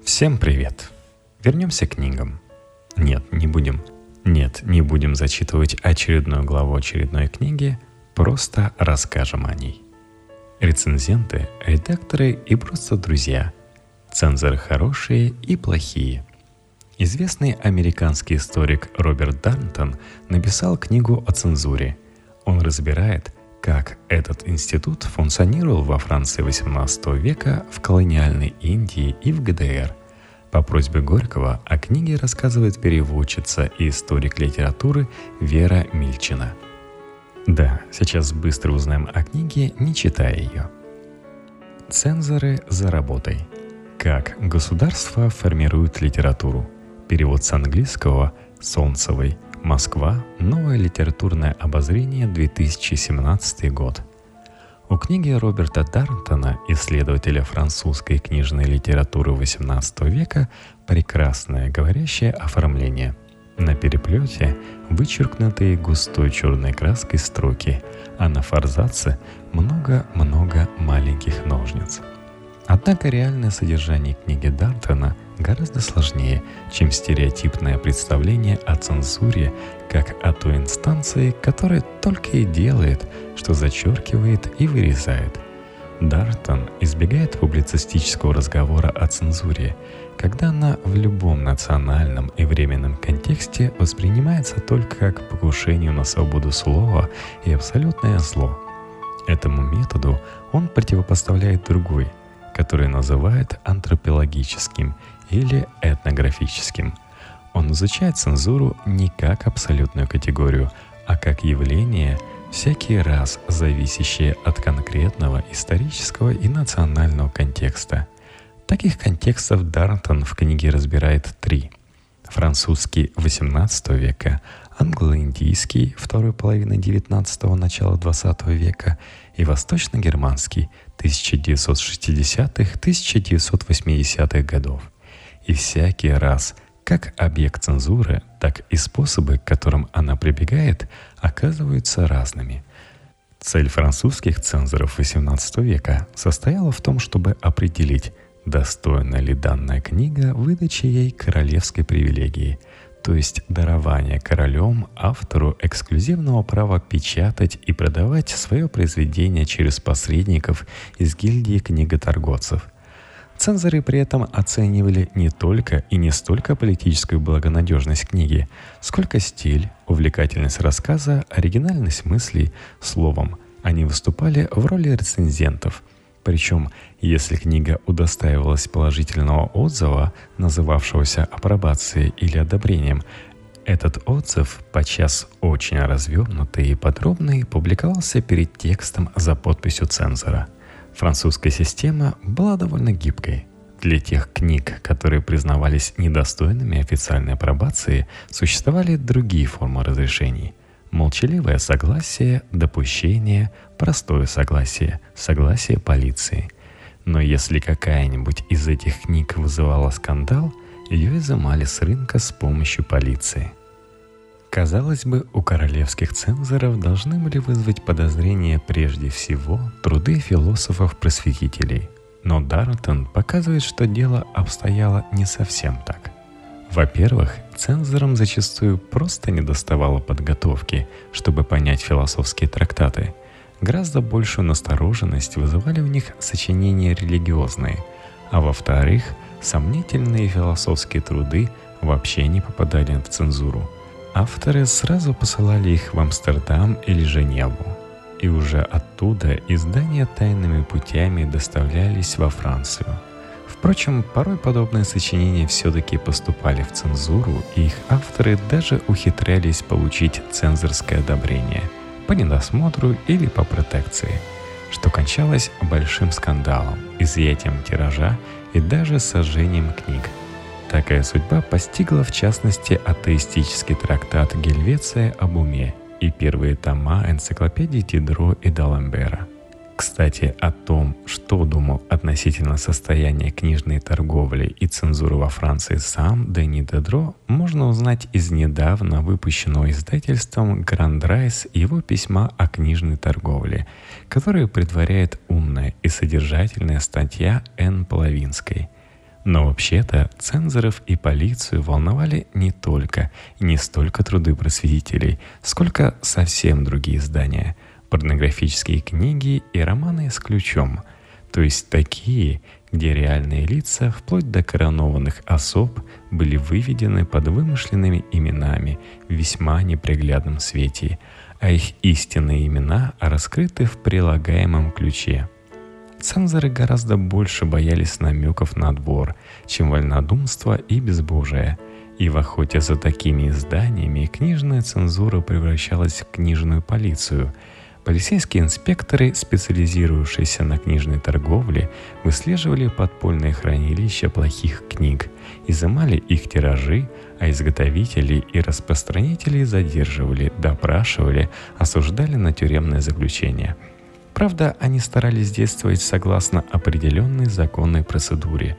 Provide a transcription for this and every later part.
Всем привет! Вернемся к книгам. Нет, не будем. Нет, не будем зачитывать очередную главу очередной книги, просто расскажем о ней. Рецензенты, редакторы и просто друзья. Цензоры хорошие и плохие. Известный американский историк Роберт Дарнтон написал книгу о цензуре. Он разбирает, как этот институт функционировал во Франции XVIII века, в колониальной Индии и в ГДР – по просьбе Горького о книге рассказывает переводчица и историк литературы Вера Мильчина. Да, сейчас быстро узнаем о книге, не читая ее. Цензоры за работой. Как государство формирует литературу. Перевод с английского Солнцевой. Москва. Новое литературное обозрение 2017 год. У книги Роберта Дарнтона, исследователя французской книжной литературы XVIII века, прекрасное говорящее оформление. На переплете вычеркнутые густой черной краской строки, а на форзаце много-много маленьких ножниц. Однако реальное содержание книги Дартона гораздо сложнее, чем стереотипное представление о цензуре как о той инстанции, которая только и делает, что зачеркивает и вырезает. Дартон избегает публицистического разговора о цензуре, когда она в любом национальном и временном контексте воспринимается только как покушение на свободу слова и абсолютное зло. Этому методу он противопоставляет другой, который называет антропологическим или этнографическим. Он изучает цензуру не как абсолютную категорию, а как явление, всякий раз зависящее от конкретного исторического и национального контекста. Таких контекстов Дарнтон в книге разбирает три. Французский XVIII века, англо-индийский второй половины XIX – начала XX века и восточно-германский 1960-1980-х годов. И всякий раз как объект цензуры, так и способы, к которым она прибегает, оказываются разными. Цель французских цензоров XVIII века состояла в том, чтобы определить, достойна ли данная книга выдачи ей королевской привилегии, то есть дарование королем автору эксклюзивного права печатать и продавать свое произведение через посредников из гильдии книготорговцев – Цензоры при этом оценивали не только и не столько политическую благонадежность книги, сколько стиль, увлекательность рассказа, оригинальность мыслей, словом, они выступали в роли рецензентов. Причем, если книга удостаивалась положительного отзыва, называвшегося апробацией или одобрением, этот отзыв, подчас очень развернутый и подробный, публиковался перед текстом за подписью цензора – Французская система была довольно гибкой. Для тех книг, которые признавались недостойными официальной апробации, существовали другие формы разрешений. Молчаливое согласие, допущение, простое согласие, согласие полиции. Но если какая-нибудь из этих книг вызывала скандал, ее изымали с рынка с помощью полиции – Казалось бы, у королевских цензоров должны были вызвать подозрения прежде всего труды философов-просветителей. Но Дартон показывает, что дело обстояло не совсем так. Во-первых, цензорам зачастую просто не доставало подготовки, чтобы понять философские трактаты. Гораздо большую настороженность вызывали у них сочинения религиозные, а во-вторых, сомнительные философские труды вообще не попадали в цензуру – Авторы сразу посылали их в Амстердам или Женеву, и уже оттуда издания тайными путями доставлялись во Францию. Впрочем, порой подобные сочинения все-таки поступали в цензуру, и их авторы даже ухитрялись получить цензорское одобрение по недосмотру или по протекции, что кончалось большим скандалом, изъятием тиража и даже сожжением книг – Такая судьба постигла в частности атеистический трактат Гельвеция об уме и первые тома энциклопедии Дидро и Даламбера. Кстати, о том, что думал относительно состояния книжной торговли и цензуры во Франции сам Дени Дедро, можно узнать из недавно выпущенного издательством Грандрайс его письма о книжной торговле, которое предваряет умная и содержательная статья Н. Половинской – Но вообще-то цензоров и полицию волновали не только не столько труды просветителей, сколько совсем другие издания – порнографические книги и романы с ключом, то есть такие, где реальные лица, вплоть до коронованных особ, были выведены под вымышленными именами в весьма неприглядном свете, а их истинные имена раскрыты в прилагаемом ключе – Цензоры гораздо больше боялись намеков на двор, чем вольнодумство и безбожие. И в охоте за такими изданиями книжная цензура превращалась в книжную полицию. Полицейские инспекторы, специализирующиеся на книжной торговле, выслеживали подпольные хранилища плохих книг, изымали их тиражи, а изготовителей и распространителей задерживали, допрашивали, осуждали на тюремное заключение – Правда, они старались действовать согласно определенной законной процедуре.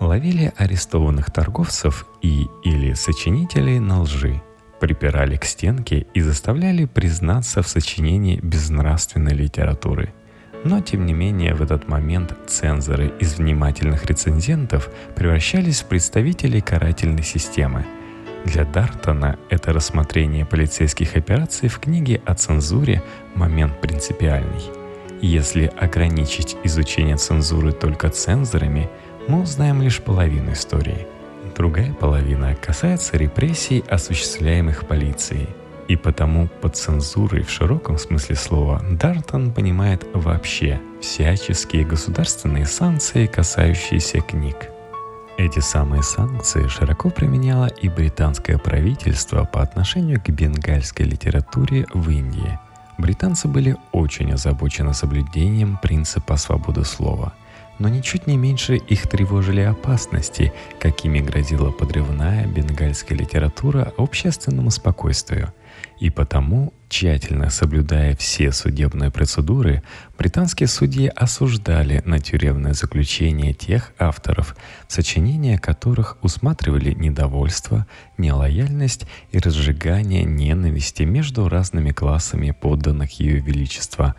Ловили арестованных торговцев и или сочинителей на лжи, припирали к стенке и заставляли признаться в сочинении безнравственной литературы. Но, тем не менее, в этот момент цензоры из внимательных рецензентов превращались в представителей карательной системы. Для Дартона это рассмотрение полицейских операций в книге о цензуре – момент принципиальный – если ограничить изучение цензуры только цензорами, мы узнаем лишь половину истории. Другая половина касается репрессий, осуществляемых полицией. И потому под цензурой в широком смысле слова Дартон понимает вообще всяческие государственные санкции, касающиеся книг. Эти самые санкции широко применяло и британское правительство по отношению к бенгальской литературе в Индии – Британцы были очень озабочены соблюдением принципа свободы слова, но ничуть не меньше их тревожили опасности, какими грозила подрывная бенгальская литература общественному спокойствию – и потому, тщательно соблюдая все судебные процедуры, британские судьи осуждали на тюремное заключение тех авторов, сочинения которых усматривали недовольство, нелояльность и разжигание ненависти между разными классами подданных Ее Величества.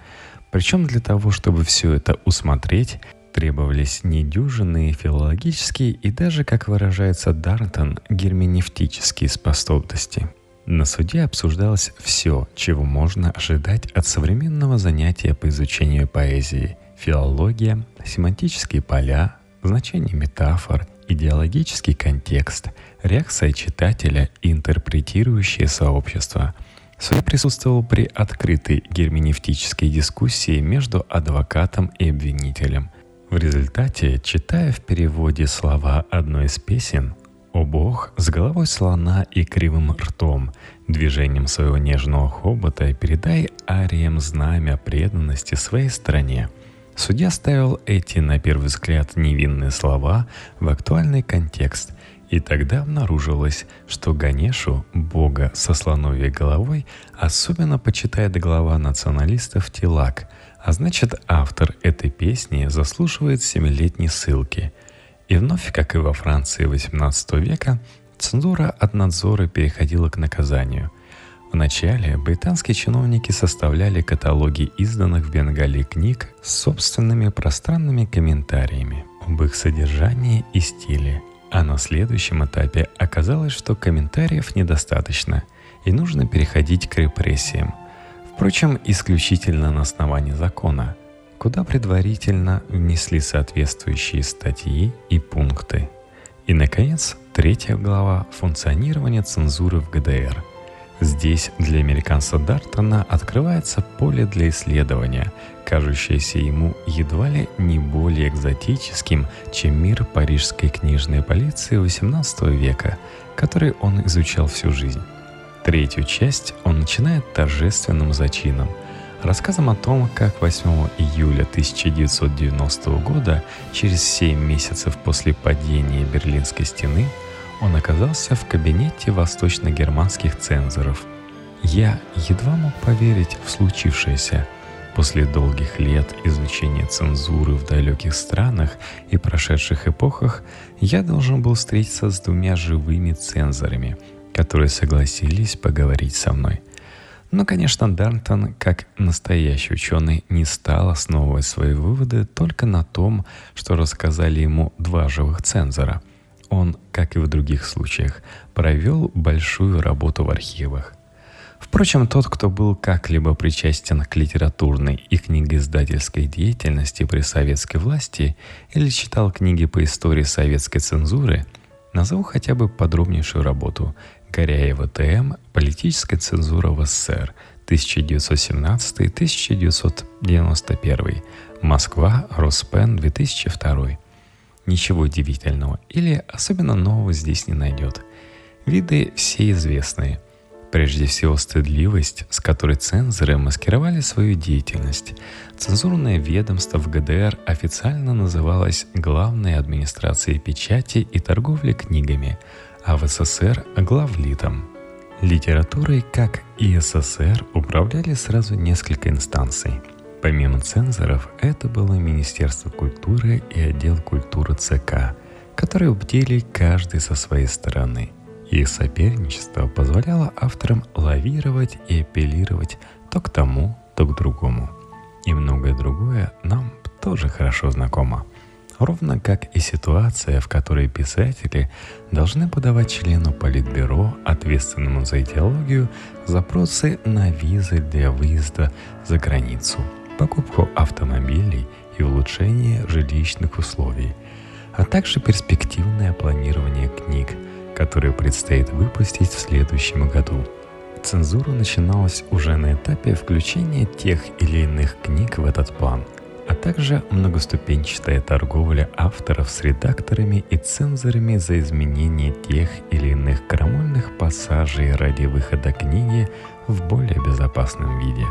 Причем для того, чтобы все это усмотреть, требовались недюжинные филологические и даже, как выражается Дартон, герменевтические способности – на суде обсуждалось все, чего можно ожидать от современного занятия по изучению поэзии. Филология, семантические поля, значение метафор, идеологический контекст, реакция читателя и интерпретирующее сообщество. Суд присутствовал при открытой герменевтической дискуссии между адвокатом и обвинителем. В результате, читая в переводе слова одной из песен, о бог, с головой слона и кривым ртом, движением своего нежного хобота передай ариям знамя преданности своей стране. Судья ставил эти, на первый взгляд, невинные слова в актуальный контекст, и тогда обнаружилось, что Ганешу, бога со слоновой головой, особенно почитает глава националистов Тилак, а значит автор этой песни заслуживает семилетней ссылки – и вновь, как и во Франции XVIII века, цензура от надзора переходила к наказанию. Вначале британские чиновники составляли каталоги изданных в Бенгалии книг с собственными пространными комментариями об их содержании и стиле. А на следующем этапе оказалось, что комментариев недостаточно, и нужно переходить к репрессиям. Впрочем, исключительно на основании закона – куда предварительно внесли соответствующие статьи и пункты. И, наконец, третья глава «Функционирование цензуры в ГДР». Здесь для американца Дартона открывается поле для исследования, кажущееся ему едва ли не более экзотическим, чем мир парижской книжной полиции XVIII века, который он изучал всю жизнь. Третью часть он начинает торжественным зачином – рассказом о том, как 8 июля 1990 года, через 7 месяцев после падения Берлинской стены, он оказался в кабинете восточно-германских цензоров. Я едва мог поверить в случившееся. После долгих лет изучения цензуры в далеких странах и прошедших эпохах я должен был встретиться с двумя живыми цензорами, которые согласились поговорить со мной – Но, конечно, Дарнтон, как настоящий ученый, не стал основывать свои выводы только на том, что рассказали ему два живых цензора. Он, как и в других случаях, провел большую работу в архивах. Впрочем, тот, кто был как-либо причастен к литературной и книгоиздательской деятельности при советской власти или читал книги по истории советской цензуры, назову хотя бы подробнейшую работу Коряева ТМ «Политическая цензура в СССР» 1917-1991. Москва, Роспен, 2002. Ничего удивительного или особенно нового здесь не найдет. Виды все известные. Прежде всего, стыдливость, с которой цензоры маскировали свою деятельность. Цензурное ведомство в ГДР официально называлось Главной администрацией печати и торговли книгами – а в СССР – главлитом. Литературой, как и СССР, управляли сразу несколько инстанций. Помимо цензоров, это было Министерство культуры и отдел культуры ЦК, которые бдели каждый со своей стороны. Их соперничество позволяло авторам лавировать и апеллировать то к тому, то к другому. И многое другое нам тоже хорошо знакомо ровно как и ситуация, в которой писатели должны подавать члену Политбюро, ответственному за идеологию, запросы на визы для выезда за границу, покупку автомобилей и улучшение жилищных условий, а также перспективное планирование книг, которые предстоит выпустить в следующем году. Цензура начиналась уже на этапе включения тех или иных книг в этот план – а также многоступенчатая торговля авторов с редакторами и цензорами за изменение тех или иных крамольных пассажей ради выхода книги в более безопасном виде,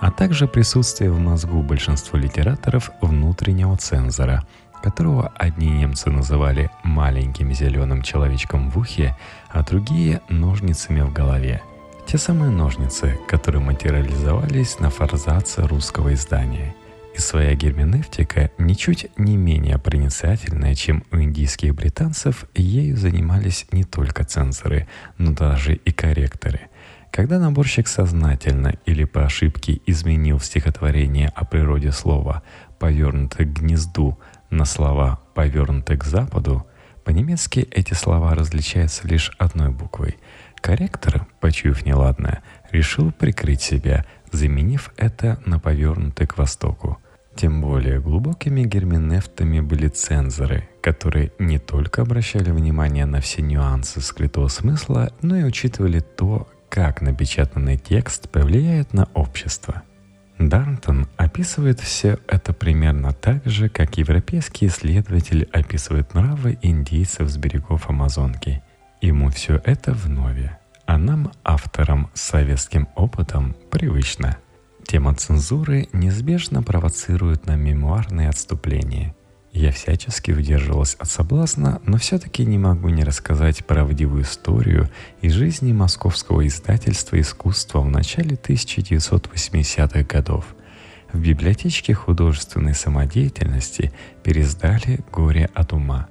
а также присутствие в мозгу большинства литераторов внутреннего цензора, которого одни немцы называли маленьким зеленым человечком в ухе, а другие — ножницами в голове. Те самые ножницы, которые материализовались на форзаце русского издания — и своя герменевтика, ничуть не менее проницательная, чем у индийских британцев, ею занимались не только цензоры, но даже и корректоры. Когда наборщик сознательно или по ошибке изменил стихотворение о природе слова «повернуто к гнезду» на слова «повернуты к западу», по-немецки эти слова различаются лишь одной буквой. Корректор, почуяв неладное, решил прикрыть себя, заменив это на повернутый к востоку. Тем более глубокими герменевтами были цензоры, которые не только обращали внимание на все нюансы скрытого смысла, но и учитывали то, как напечатанный текст повлияет на общество. Дарнтон описывает все это примерно так же, как европейский исследователь описывает нравы индейцев с берегов Амазонки. Ему все это вновь, а нам, авторам с советским опытом, привычно – Тема цензуры неизбежно провоцирует на мемуарные отступления. Я всячески удерживалась от соблазна, но все-таки не могу не рассказать правдивую историю из жизни московского издательства искусства в начале 1980-х годов. В библиотечке художественной самодеятельности пересдали «Горе от ума»,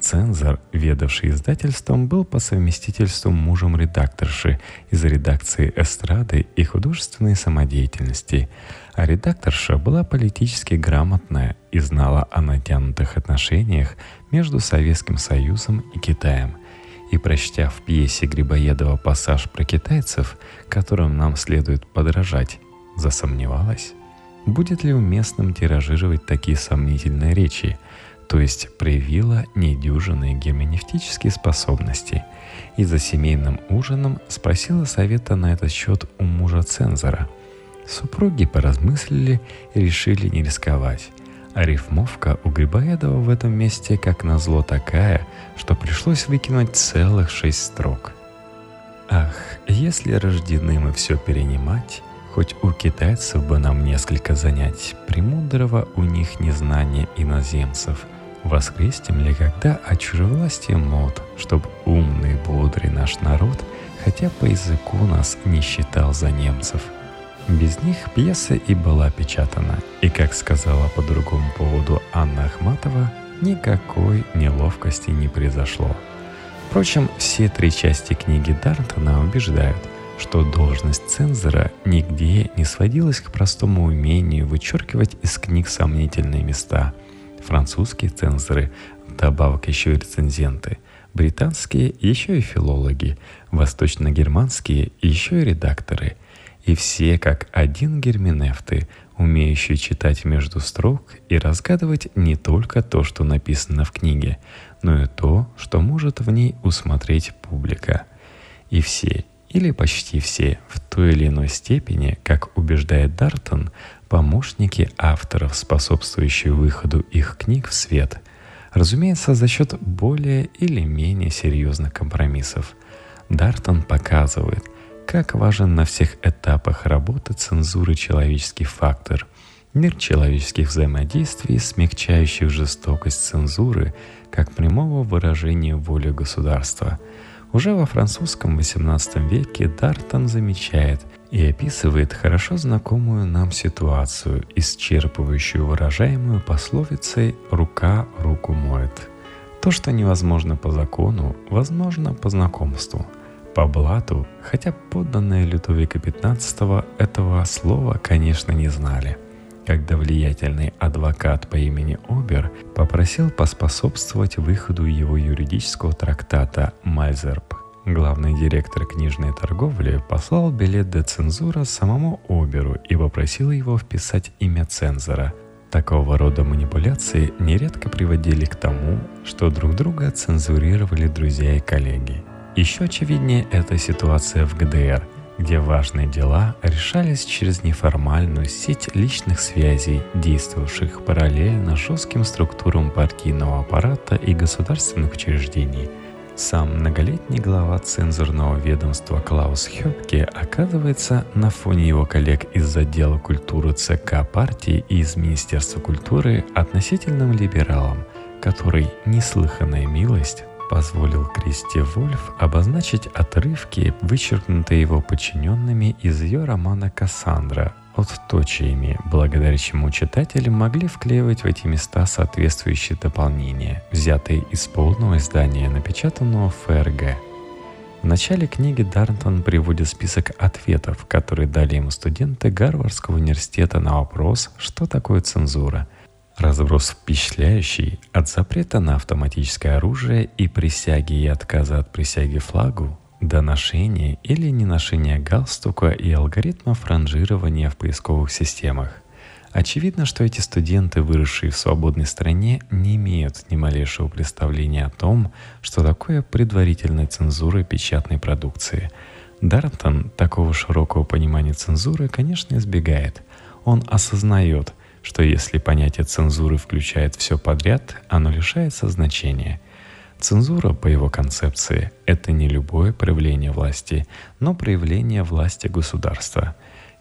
Цензор, ведавший издательством, был по совместительству мужем редакторши из редакции эстрады и художественной самодеятельности, а редакторша была политически грамотная и знала о натянутых отношениях между Советским Союзом и Китаем. И прочтя в пьесе Грибоедова пассаж про китайцев, которым нам следует подражать, засомневалась, будет ли уместным тиражировать такие сомнительные речи – то есть проявила недюжинные герменевтические способности и за семейным ужином спросила совета на этот счет у мужа цензора. Супруги поразмыслили и решили не рисковать. А рифмовка у Грибоедова в этом месте как назло такая, что пришлось выкинуть целых шесть строк. Ах, если рождены мы все перенимать, Хоть у китайцев бы нам несколько занять, премудрого у них незнание иноземцев — Воскрестим ли когда чужевластия мод, Чтоб умный, бодрый наш народ Хотя по языку нас не считал за немцев. Без них пьеса и была печатана, и, как сказала по другому поводу Анна Ахматова, никакой неловкости не произошло. Впрочем, все три части книги Дартона убеждают, что должность цензора нигде не сводилась к простому умению вычеркивать из книг сомнительные места. Французские цензоры, вдобавок еще и рецензенты, британские еще и филологи, восточно-германские еще и редакторы. И все как один герменевты, умеющие читать между строк и разгадывать не только то, что написано в книге, но и то, что может в ней усмотреть публика. И все, или почти все, в той или иной степени, как убеждает Дартон, помощники авторов, способствующие выходу их книг в свет, разумеется, за счет более или менее серьезных компромиссов. Дартон показывает, как важен на всех этапах работы цензуры человеческий фактор, мир человеческих взаимодействий, смягчающих жестокость цензуры как прямого выражения воли государства – уже во французском XVIII веке Дартон замечает и описывает хорошо знакомую нам ситуацию, исчерпывающую выражаемую пословицей «рука руку моет». То, что невозможно по закону, возможно по знакомству. По блату, хотя подданные Людовика XV этого слова, конечно, не знали – когда влиятельный адвокат по имени Обер попросил поспособствовать выходу его юридического трактата «Мальзерб». Главный директор книжной торговли послал билет до цензура самому Оберу и попросил его вписать имя цензора. Такого рода манипуляции нередко приводили к тому, что друг друга цензурировали друзья и коллеги. Еще очевиднее эта ситуация в ГДР – где важные дела решались через неформальную сеть личных связей, действовавших параллельно жестким структурам партийного аппарата и государственных учреждений. Сам многолетний глава цензурного ведомства Клаус Хёпке оказывается на фоне его коллег из отдела культуры ЦК партии и из Министерства культуры относительным либералом, который неслыханная милость позволил Кристи Вольф обозначить отрывки, вычеркнутые его подчиненными из ее романа «Кассандра», отточиями, благодаря чему читатели могли вклеивать в эти места соответствующие дополнения, взятые из полного издания, напечатанного в ФРГ. В начале книги Дарнтон приводит список ответов, которые дали ему студенты Гарвардского университета на вопрос, что такое цензура – Разброс впечатляющий от запрета на автоматическое оружие и присяги и отказа от присяги флагу до ношения или неношения галстука и алгоритмов ранжирования в поисковых системах. Очевидно, что эти студенты, выросшие в свободной стране, не имеют ни малейшего представления о том, что такое предварительная цензура печатной продукции. Дартон такого широкого понимания цензуры, конечно, избегает. Он осознает – что если понятие цензуры включает все подряд, оно лишается значения. Цензура, по его концепции, это не любое проявление власти, но проявление власти государства.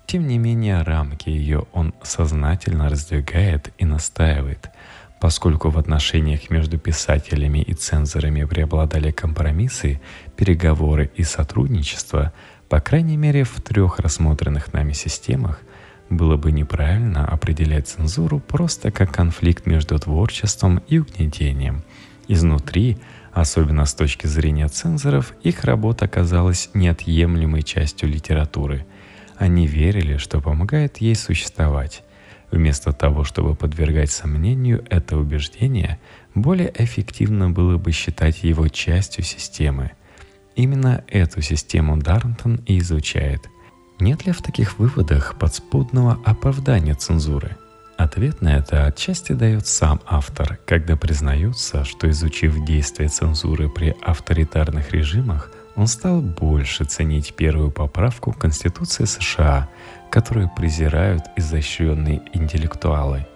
Тем не менее, рамки ее он сознательно раздвигает и настаивает, поскольку в отношениях между писателями и цензорами преобладали компромиссы, переговоры и сотрудничество, по крайней мере в трех рассмотренных нами системах, было бы неправильно определять цензуру просто как конфликт между творчеством и угнетением. Изнутри, особенно с точки зрения цензоров, их работа оказалась неотъемлемой частью литературы. Они верили, что помогает ей существовать. Вместо того, чтобы подвергать сомнению это убеждение, более эффективно было бы считать его частью системы. Именно эту систему Дарнтон и изучает – нет ли в таких выводах подспудного оправдания цензуры? Ответ на это отчасти дает сам автор, когда признается, что изучив действия цензуры при авторитарных режимах, он стал больше ценить первую поправку Конституции США, которую презирают изощренные интеллектуалы.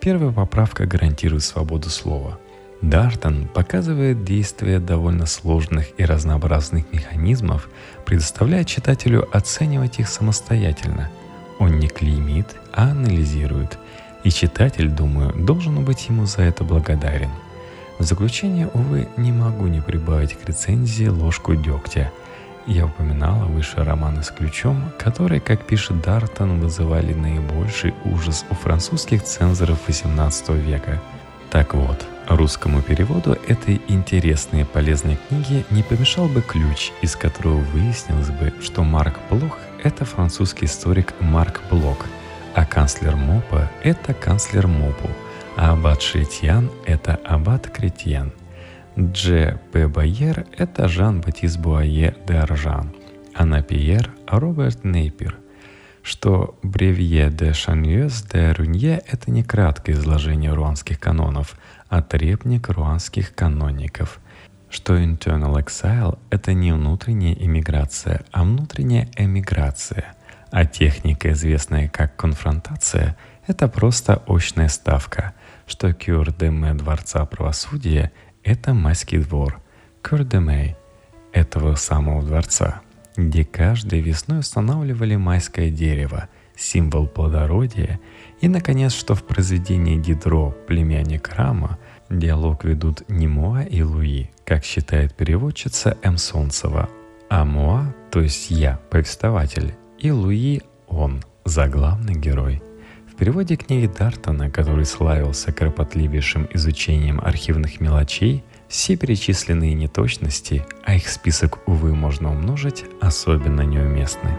Первая поправка гарантирует свободу слова – Дартон показывает действие довольно сложных и разнообразных механизмов, предоставляя читателю оценивать их самостоятельно. Он не клеймит, а анализирует, и читатель, думаю, должен быть ему за это благодарен. В заключение, увы, не могу не прибавить к рецензии ложку дегтя. Я упоминала выше романы с ключом, которые, как пишет Дартон, вызывали наибольший ужас у французских цензоров XVIII века. Так вот, Русскому переводу этой интересной и полезной книги не помешал бы ключ, из которого выяснилось бы, что Марк Блох – это французский историк Марк Блок, а канцлер Мопа – это канцлер Мопу, а аббат Шретьян – это аббат Кретьян. Дж. П. Байер – это Жан-Батист Буае де Аржан, а Напиер – Роберт Нейпер – что «Бревье де Шаньез де Рунье» — это не краткое изложение руанских канонов, а трепник руанских каноников, что «Internal Exile» — это не внутренняя иммиграция, а внутренняя эмиграция, а техника, известная как конфронтация, — это просто очная ставка, что «Кюр де Мэ Дворца правосудия» — это майский двор, «Кюр де Мэй» — этого самого дворца — где каждой весной устанавливали майское дерево, символ плодородия, и, наконец, что в произведении Дидро «Племянник Рама» диалог ведут не Муа и Луи, как считает переводчица М. Солнцева, а Муа, то есть я, повествователь, и Луи – он, заглавный герой. В переводе книги Дартона, который славился кропотливейшим изучением архивных мелочей – все перечисленные неточности, а их список, увы, можно умножить, особенно неуместны.